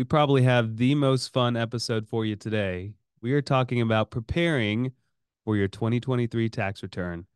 we probably have the most fun episode for you today. We are talking about preparing for your 2023 tax return.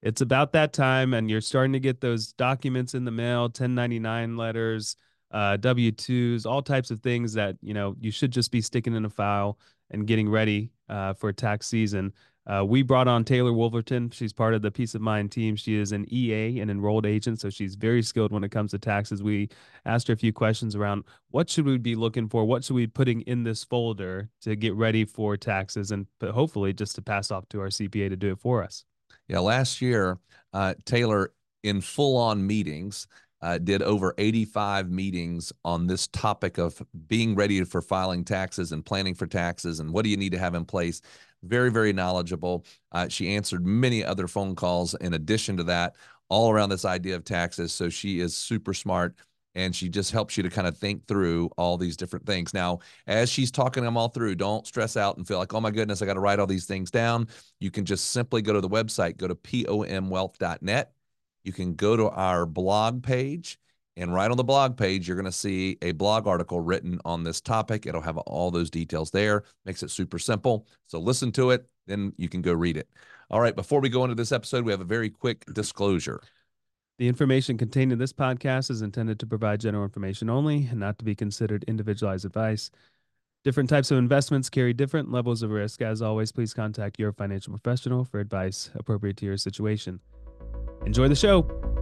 It's about that time, and you're starting to get those documents in the mail 1099 letters, uh, W 2s, all types of things that you know you should just be sticking in a file and getting ready uh, for tax season. Uh, we brought on Taylor Wolverton. She's part of the Peace of Mind team. She is an EA, an enrolled agent, so she's very skilled when it comes to taxes. We asked her a few questions around what should we be looking for, what should we be putting in this folder to get ready for taxes, and hopefully just to pass off to our CPA to do it for us. Yeah, last year, uh, Taylor in full-on meetings uh, did over 85 meetings on this topic of being ready for filing taxes and planning for taxes and what do you need to have in place. Very, very knowledgeable. Uh, she answered many other phone calls in addition to that, all around this idea of taxes. So she is super smart and she just helps you to kind of think through all these different things. Now, as she's talking them all through, don't stress out and feel like, oh my goodness, I got to write all these things down. You can just simply go to the website, go to pomwealth.net you can go to our blog page. And right on the blog page, you're going to see a blog article written on this topic. It'll have all those details there, makes it super simple. So listen to it, then you can go read it. All right, before we go into this episode, we have a very quick disclosure. The information contained in this podcast is intended to provide general information only and not to be considered individualized advice. Different types of investments carry different levels of risk. As always, please contact your financial professional for advice appropriate to your situation. Enjoy the show.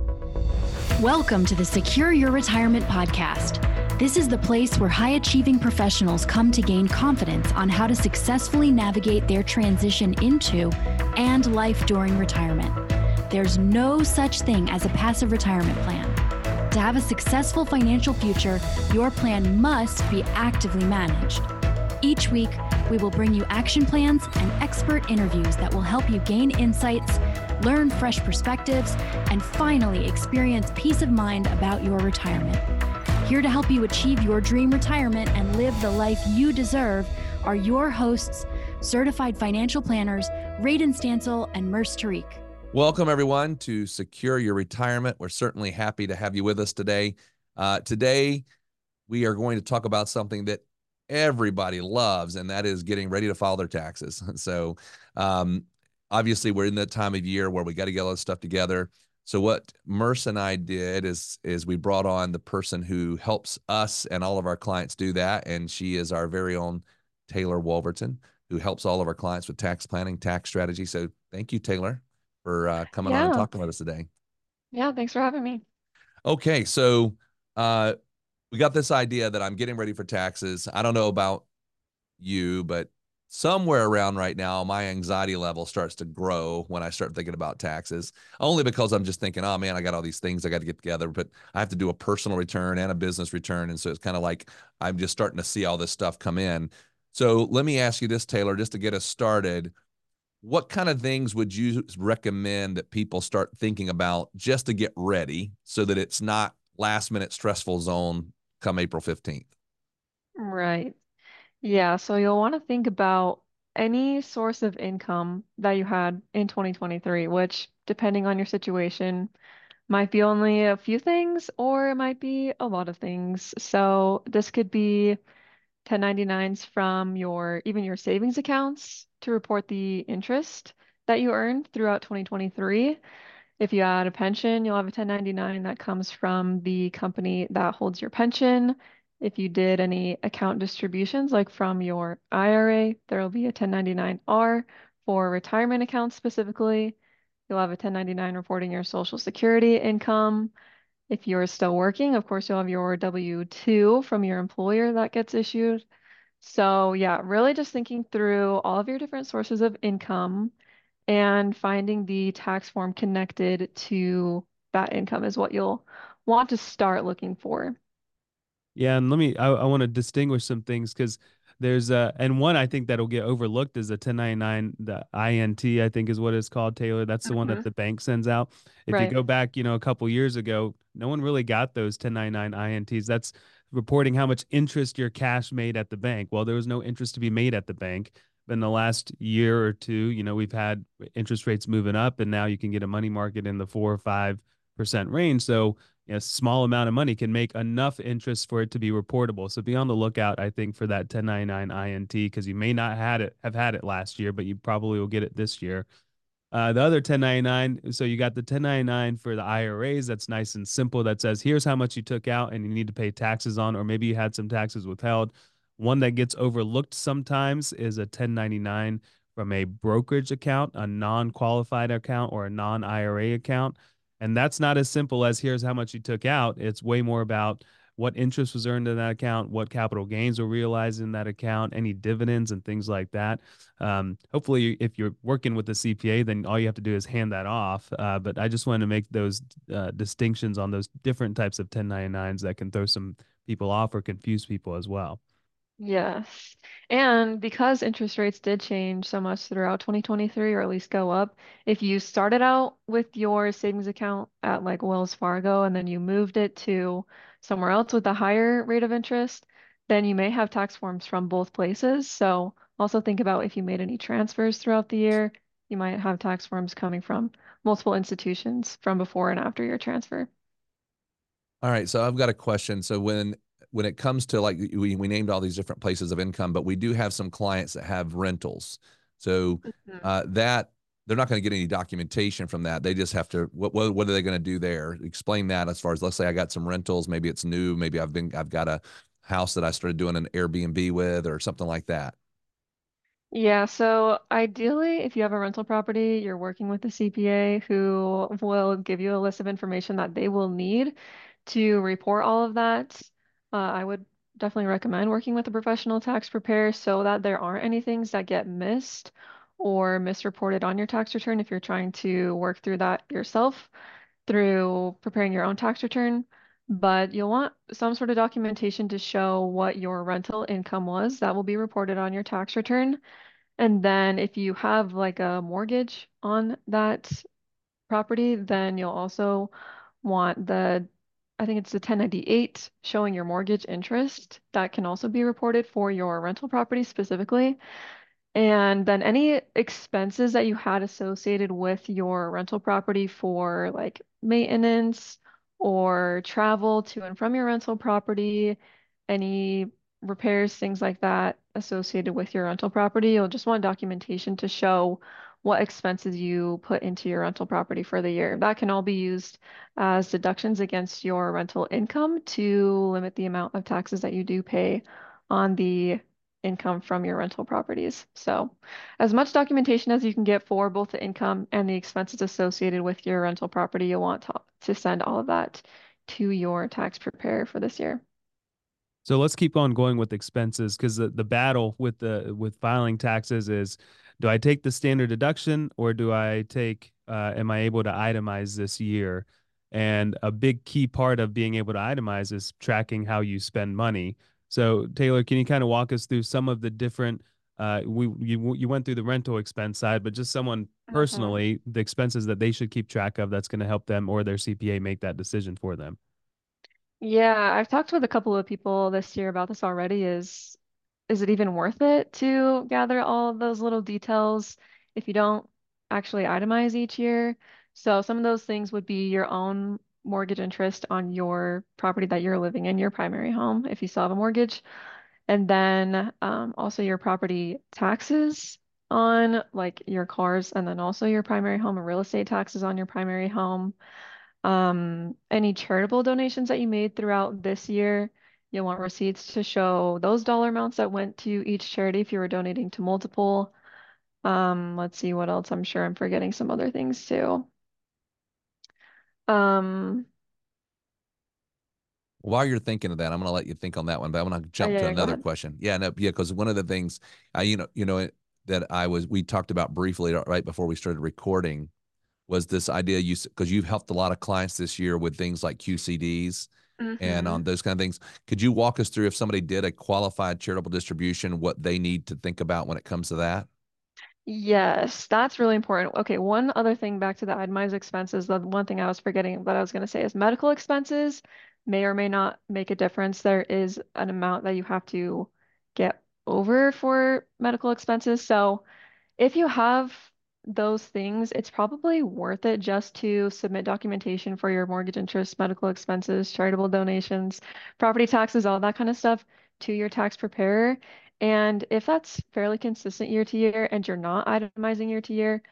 Welcome to the Secure Your Retirement Podcast. This is the place where high achieving professionals come to gain confidence on how to successfully navigate their transition into and life during retirement. There's no such thing as a passive retirement plan. To have a successful financial future, your plan must be actively managed. Each week, we will bring you action plans and expert interviews that will help you gain insights learn fresh perspectives, and finally experience peace of mind about your retirement. Here to help you achieve your dream retirement and live the life you deserve are your hosts, certified financial planners, Radon Stancil and Murs Tariq. Welcome, everyone, to Secure Your Retirement. We're certainly happy to have you with us today. Uh, today, we are going to talk about something that everybody loves, and that is getting ready to file their taxes. So, um, obviously we're in that time of year where we got to get all this stuff together. So what Murs and I did is is we brought on the person who helps us and all of our clients do that, and she is our very own Taylor Wolverton, who helps all of our clients with tax planning, tax strategy. So thank you, Taylor, for uh, coming yeah. on and talking with us today. Yeah, thanks for having me. Okay, so uh, we got this idea that I'm getting ready for taxes. I don't know about you, but somewhere around right now, my anxiety level starts to grow when I start thinking about taxes, only because I'm just thinking, oh man, I got all these things I got to get together, but I have to do a personal return and a business return. And so it's kind of like I'm just starting to see all this stuff come in. So let me ask you this, Taylor, just to get us started. What kind of things would you recommend that people start thinking about just to get ready so that it's not last minute stressful zone come April 15th? Right. Yeah, so you'll want to think about any source of income that you had in 2023, which, depending on your situation, might be only a few things or it might be a lot of things. So this could be 1099s from your even your savings accounts to report the interest that you earned throughout 2023. If you had a pension, you'll have a 1099 that comes from the company that holds your pension. If you did any account distributions, like from your IRA, there will be a 1099-R for retirement accounts specifically. You'll have a 1099 reporting your Social Security income. If you're still working, of course, you'll have your W-2 from your employer that gets issued. So yeah, really just thinking through all of your different sources of income and finding the tax form connected to that income is what you'll want to start looking for. Yeah, and let me I, I want to distinguish some things because there's a and one I think that'll get overlooked is a 1099 the INT I think is what it's called Taylor that's the mm-hmm. one that mm-hmm. the bank sends out if right. you go back you know a couple years ago no one really got those 1099 INTs that's reporting how much interest your cash made at the bank well there was no interest to be made at the bank in the last year or two you know we've had interest rates moving up and now you can get a money market in the 4 or 5 percent range so a small amount of money can make enough interest for it to be reportable. So be on the lookout, I think, for that 1099 INT because you may not had it have had it last year, but you probably will get it this year. Uh, the other 1099, so you got the 1099 for the IRAs. That's nice and simple. That says here's how much you took out and you need to pay taxes on, or maybe you had some taxes withheld. One that gets overlooked sometimes is a 1099 from a brokerage account, a non-qualified account, or a non-IRA account. And that's not as simple as here's how much you took out. It's way more about what interest was earned in that account, what capital gains were realized in that account, any dividends and things like that. Um, hopefully, if you're working with the CPA, then all you have to do is hand that off. Uh, but I just wanted to make those uh, distinctions on those different types of 1099s that can throw some people off or confuse people as well. Yes. And because interest rates did change so much throughout 2023, or at least go up, if you started out with your savings account at like Wells Fargo and then you moved it to somewhere else with a higher rate of interest, then you may have tax forms from both places. So also think about if you made any transfers throughout the year, you might have tax forms coming from multiple institutions from before and after your transfer. All right, so I've got a question. So when when it comes to like we, we named all these different places of income, but we do have some clients that have rentals. So mm-hmm. uh, that they're not going to get any documentation from that. They just have to what what, what are they going to do there? Explain that as far as let's say I got some rentals, maybe it's new, maybe I've been I've got a house that I started doing an Airbnb with or something like that. Yeah, so ideally, if you have a rental property, you're working with a CPA who will give you a list of information that they will need to report all of that. Uh, I would definitely recommend working with a professional tax preparer so that there aren't any things that get missed or misreported on your tax return if you're trying to work through that yourself through preparing your own tax return. But you'll want some sort of documentation to show what your rental income was. That will be reported on your tax return. And then if you have like a mortgage on that property, then you'll also want the I think it's the 1098 showing your mortgage interest that can also be reported for your rental property specifically. And then any expenses that you had associated with your rental property for like maintenance or travel to and from your rental property, any repairs, things like that associated with your rental property, you'll just want documentation to show what expenses you put into your rental property for the year. That can all be used as deductions against your rental income to limit the amount of taxes that you do pay on the income from your rental properties. So as much documentation as you can get for both the income and the expenses associated with your rental property, you'll want to, to send all of that to your tax preparer for this year. So let's keep on going with expenses because the, the battle with the with filing taxes is do I take the standard deduction or do I take, uh, am I able to itemize this year? And a big key part of being able to itemize is tracking how you spend money. So Taylor, can you kind of walk us through some of the different, uh, we you you went through the rental expense side, but just someone uh-huh. personally, the expenses that they should keep track of that's going to help them or their CPA make that decision for them. Yeah, I've talked with a couple of people this year about this already. Is is it even worth it to gather all of those little details if you don't actually itemize each year? So some of those things would be your own mortgage interest on your property that you're living in, your primary home, if you still have a mortgage. And then um, also your property taxes on like your cars, and then also your primary home and real estate taxes on your primary home. Um, any charitable donations that you made throughout this year You'll want receipts to show those dollar amounts that went to each charity if you were donating to multiple. Um, let's see what else. I'm sure I'm forgetting some other things too. Um, while you're thinking of that, I'm going to let you think on that one, but I'm going to jump yeah, to yeah, another question. Yeah, no, yeah, because one of the things I, you know, you know, that I was we talked about briefly right before we started recording was this idea you because you've helped a lot of clients this year with things like QCDs mm-hmm. and on those kind of things. Could you walk us through if somebody did a qualified charitable distribution, what they need to think about when it comes to that? Yes, that's really important. Okay, one other thing back to the itemized expenses. The one thing I was forgetting that I was going to say is medical expenses may or may not make a difference. There is an amount that you have to get over for medical expenses. So if you have those things, it's probably worth it just to submit documentation for your mortgage interest, medical expenses, charitable donations, property taxes, all that kind of stuff to your tax preparer. And if that's fairly consistent year to year and you're not itemizing year to year,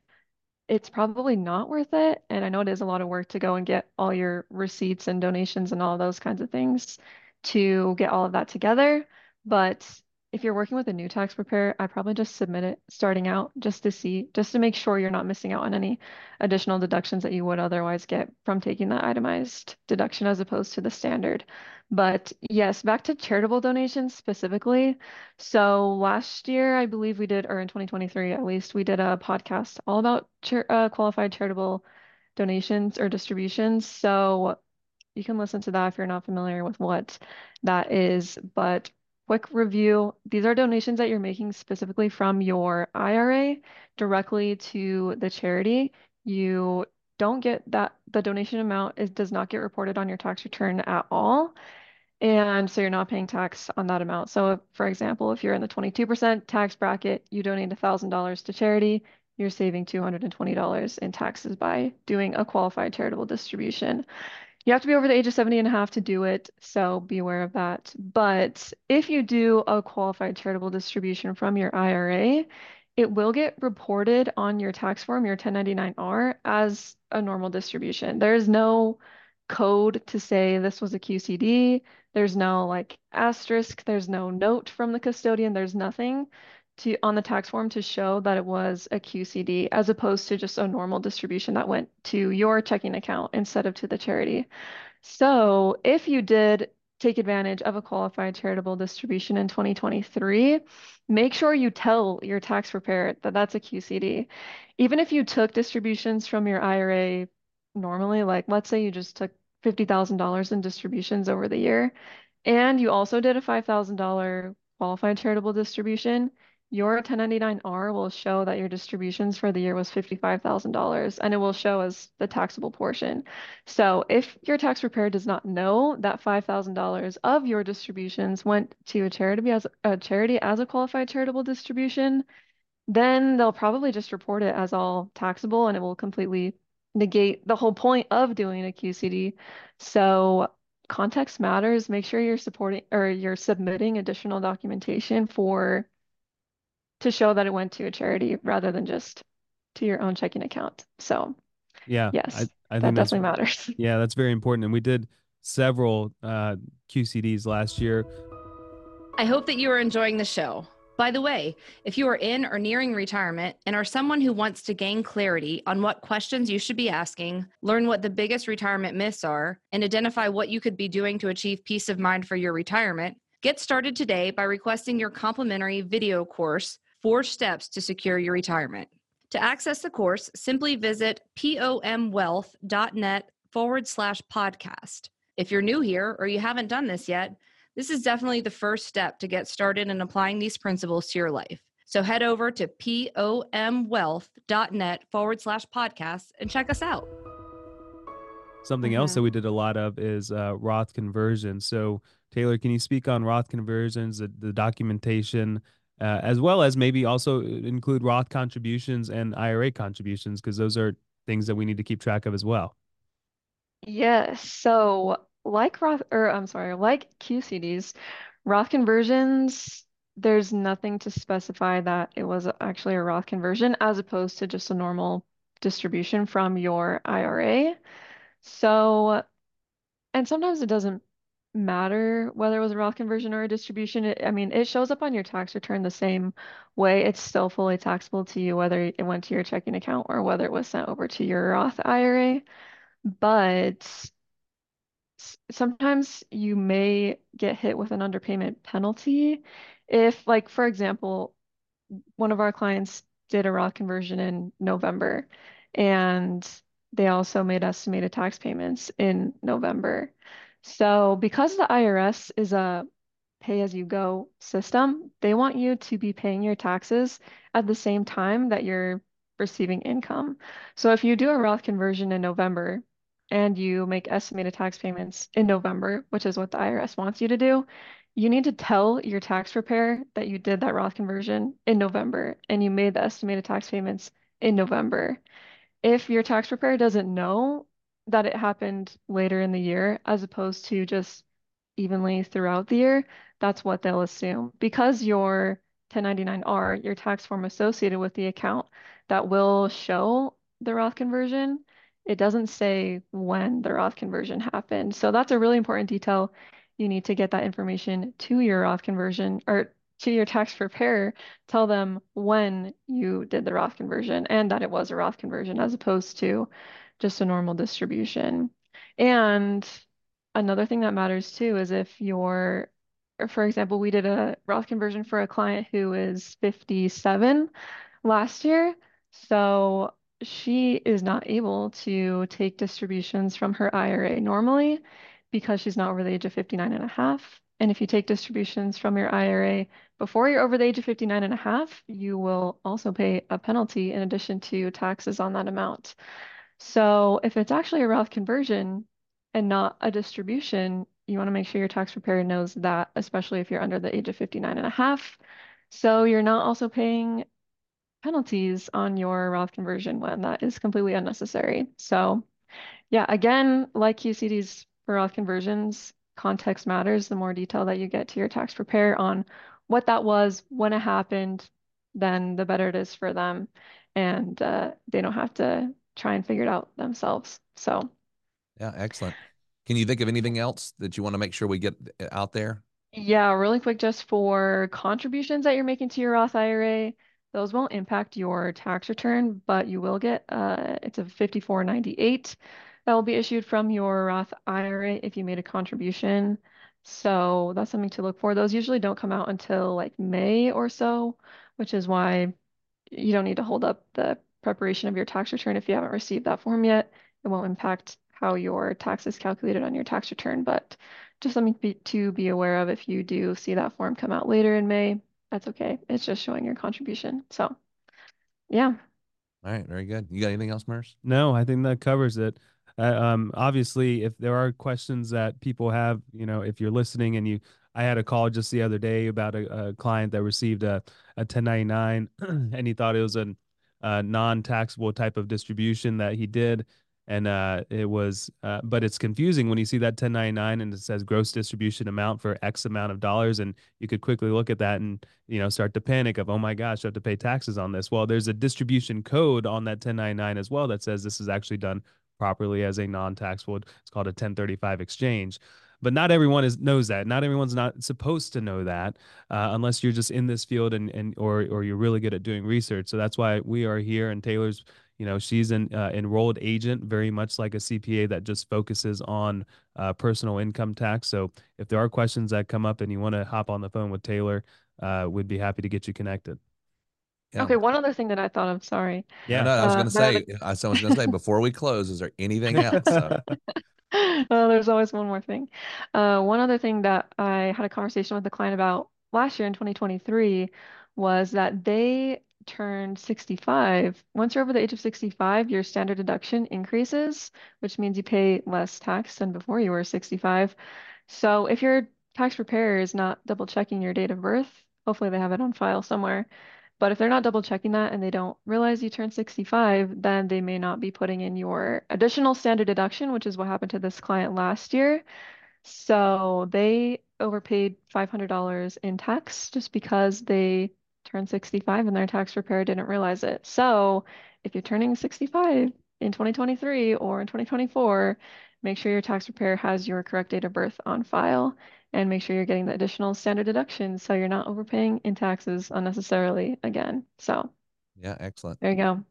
it's probably not worth it. And I know it is a lot of work to go and get all your receipts and donations and all those kinds of things to get all of that together. But if you're working with a new tax preparer, I probably just submit it starting out just to see, just to make sure you're not missing out on any additional deductions that you would otherwise get from taking that itemized deduction as opposed to the standard. But yes, back to charitable donations specifically. So last year, I believe we did, or in 2023 at least, we did a podcast all about char uh, qualified charitable donations or distributions. So you can listen to that if you're not familiar with what that is. But quick review, these are donations that you're making specifically from your IRA directly to the charity. You don't get that the donation amount is does not get reported on your tax return at all. And so you're not paying tax on that amount. So if, for example, if you're in the 22% tax bracket, you donate $1,000 to charity, you're saving $220 in taxes by doing a qualified charitable distribution. You have to be over the age of 70 and a half to do it, so be aware of that. But if you do a qualified charitable distribution from your IRA, it will get reported on your tax form, your 1099-R, as a normal distribution. There's no code to say this was a QCD. There's no like asterisk. There's no note from the custodian. There's nothing to on the tax form to show that it was a QCD as opposed to just a normal distribution that went to your checking account instead of to the charity. So if you did take advantage of a qualified charitable distribution in 2023, make sure you tell your tax preparer that that's a QCD. Even if you took distributions from your IRA normally, like let's say you just took $50,000 in distributions over the year, and you also did a $5,000 qualified charitable distribution, your 1099-R will show that your distributions for the year was $55,000 and it will show as the taxable portion. So if your tax preparer does not know that $5,000 of your distributions went to a charity as a charity as a qualified charitable distribution, then they'll probably just report it as all taxable and it will completely negate the whole point of doing a QCD. So context matters. Make sure you're supporting or you're submitting additional documentation for to show that it went to a charity rather than just to your own checking account. So yeah, yes, I, I that definitely matters. Yeah, that's very important. And we did several uh, QCDs last year. I hope that you are enjoying the show. By the way, if you are in or nearing retirement and are someone who wants to gain clarity on what questions you should be asking, learn what the biggest retirement myths are, and identify what you could be doing to achieve peace of mind for your retirement, get started today by requesting your complimentary video course, Four Steps to Secure Your Retirement. To access the course, simply visit pomwealth.net forward slash podcast. If you're new here or you haven't done this yet, this is definitely the first step to get started in applying these principles to your life. So head over to pomwealth.net forward slash podcast and check us out. Something mm-hmm. else that we did a lot of is uh, Roth conversions. So, Taylor, can you speak on Roth conversions, the, the documentation, uh, as well as maybe also include Roth contributions and IRA contributions, because those are things that we need to keep track of as well? Yes. So like Roth, or I'm sorry, like QCDs, Roth conversions, there's nothing to specify that it was actually a Roth conversion as opposed to just a normal distribution from your IRA. So, and sometimes it doesn't matter whether it was a Roth conversion or a distribution. It, I mean, it shows up on your tax return the same way. It's still fully taxable to you whether it went to your checking account or whether it was sent over to your Roth IRA. But sometimes you may get hit with an underpayment penalty if, like, for example, one of our clients did a Roth conversion in November and they also made estimated tax payments in November. So because the IRS is a pay-as-you-go system, they want you to be paying your taxes at the same time that you're receiving income. So if you do a Roth conversion in November, and you make estimated tax payments in November, which is what the IRS wants you to do, you need to tell your tax preparer that you did that Roth conversion in November and you made the estimated tax payments in November. If your tax preparer doesn't know that it happened later in the year, as opposed to just evenly throughout the year, that's what they'll assume. Because your 1099-R, your tax form associated with the account that will show the Roth conversion, it doesn't say when the Roth conversion happened. So that's a really important detail. You need to get that information to your Roth conversion or to your tax preparer. Tell them when you did the Roth conversion and that it was a Roth conversion as opposed to just a normal distribution. And another thing that matters too is if you're, for example, we did a Roth conversion for a client who is 57 last year. So she is not able to take distributions from her IRA normally because she's not over the age of 59 and a half. And if you take distributions from your IRA before you're over the age of 59 and a half, you will also pay a penalty in addition to taxes on that amount. So if it's actually a Roth conversion and not a distribution, you want to make sure your tax preparer knows that, especially if you're under the age of 59 and a half. So you're not also paying penalties on your Roth conversion when that is completely unnecessary. So yeah, again, like QCDs for Roth conversions, context matters. The more detail that you get to your tax preparer on what that was, when it happened, then the better it is for them. And uh, they don't have to try and figure it out themselves. So yeah, excellent. Can you think of anything else that you want to make sure we get uh, out there? Yeah, really quick, just for contributions that you're making to your Roth IRA, those won't impact your tax return, but you will get uh, it's a 5498 that will be issued from your Roth IRA if you made a contribution. So that's something to look for. Those usually don't come out until like May or so, which is why you don't need to hold up the preparation of your tax return if you haven't received that form yet. It won't impact how your tax is calculated on your tax return, but just something to be, to be aware of if you do see that form come out later in May that's okay. It's just showing your contribution. So, yeah. All right, very good. You got anything else, Murs? No, I think that covers it. Uh, um, obviously, if there are questions that people have, you know, if you're listening and you, I had a call just the other day about a, a client that received a, a 1099 and he thought it was a, a non-taxable type of distribution that he did. And uh, it was uh, but it's confusing when you see that 1099 and it says gross distribution amount for x amount of dollars and you could quickly look at that and you know start to panic of oh my gosh i have to pay taxes on this. Well there's a distribution code on that 1099 as well that says this is actually done properly as a non-taxable. It's called a 1035 exchange but not everyone is knows that. Not everyone's not supposed to know that uh, unless you're just in this field and, and or or you're really good at doing research. So that's why we are here and taylor's you know she's an uh, enrolled agent very much like a cpa that just focuses on uh, personal income tax. So if there are questions that come up and you want to hop on the phone with taylor uh, we'd be happy to get you connected. Yeah. okay one other thing that i thought of sorry. Yeah. No, i was uh, going to say i was going to say before we close is there anything else? So. oh, there's always one more thing uh, one other thing that i had a conversation with the client about last year in 2023 was that they turned 65, once you're over the age of 65, your standard deduction increases, which means you pay less tax than before you were 65. So if your tax preparer is not double checking your date of birth, hopefully they have it on file somewhere. But if they're not double checking that and they don't realize you turned 65, then they may not be putting in your additional standard deduction, which is what happened to this client last year. So they overpaid $500 in tax just because they turned 65 and their tax preparer didn't realize it. So if you're turning 65 in 2023 or in 2024, make sure your tax preparer has your correct date of birth on file and make sure you're getting the additional standard deductions so you're not overpaying in taxes unnecessarily again. So, yeah, excellent. There you go.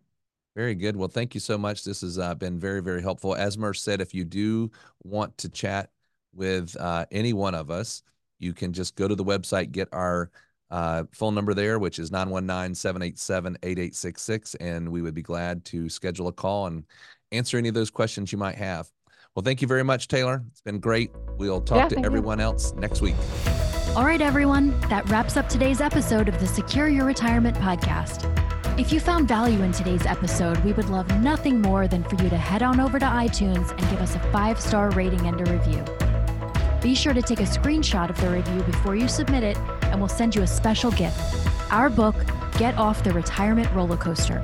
Very good. Well, thank you so much. This has uh, been very, very helpful. As Murs said, if you do want to chat with uh, any one of us, you can just go to the website, get our uh, phone number there, which is 919 787 8866. And we would be glad to schedule a call and answer any of those questions you might have. Well, thank you very much, Taylor. It's been great. We'll talk yeah, to everyone you. else next week. All right, everyone. That wraps up today's episode of the Secure Your Retirement podcast. If you found value in today's episode, we would love nothing more than for you to head on over to iTunes and give us a five star rating and a review. Be sure to take a screenshot of the review before you submit it, and we'll send you a special gift our book, Get Off the Retirement Roller Coaster.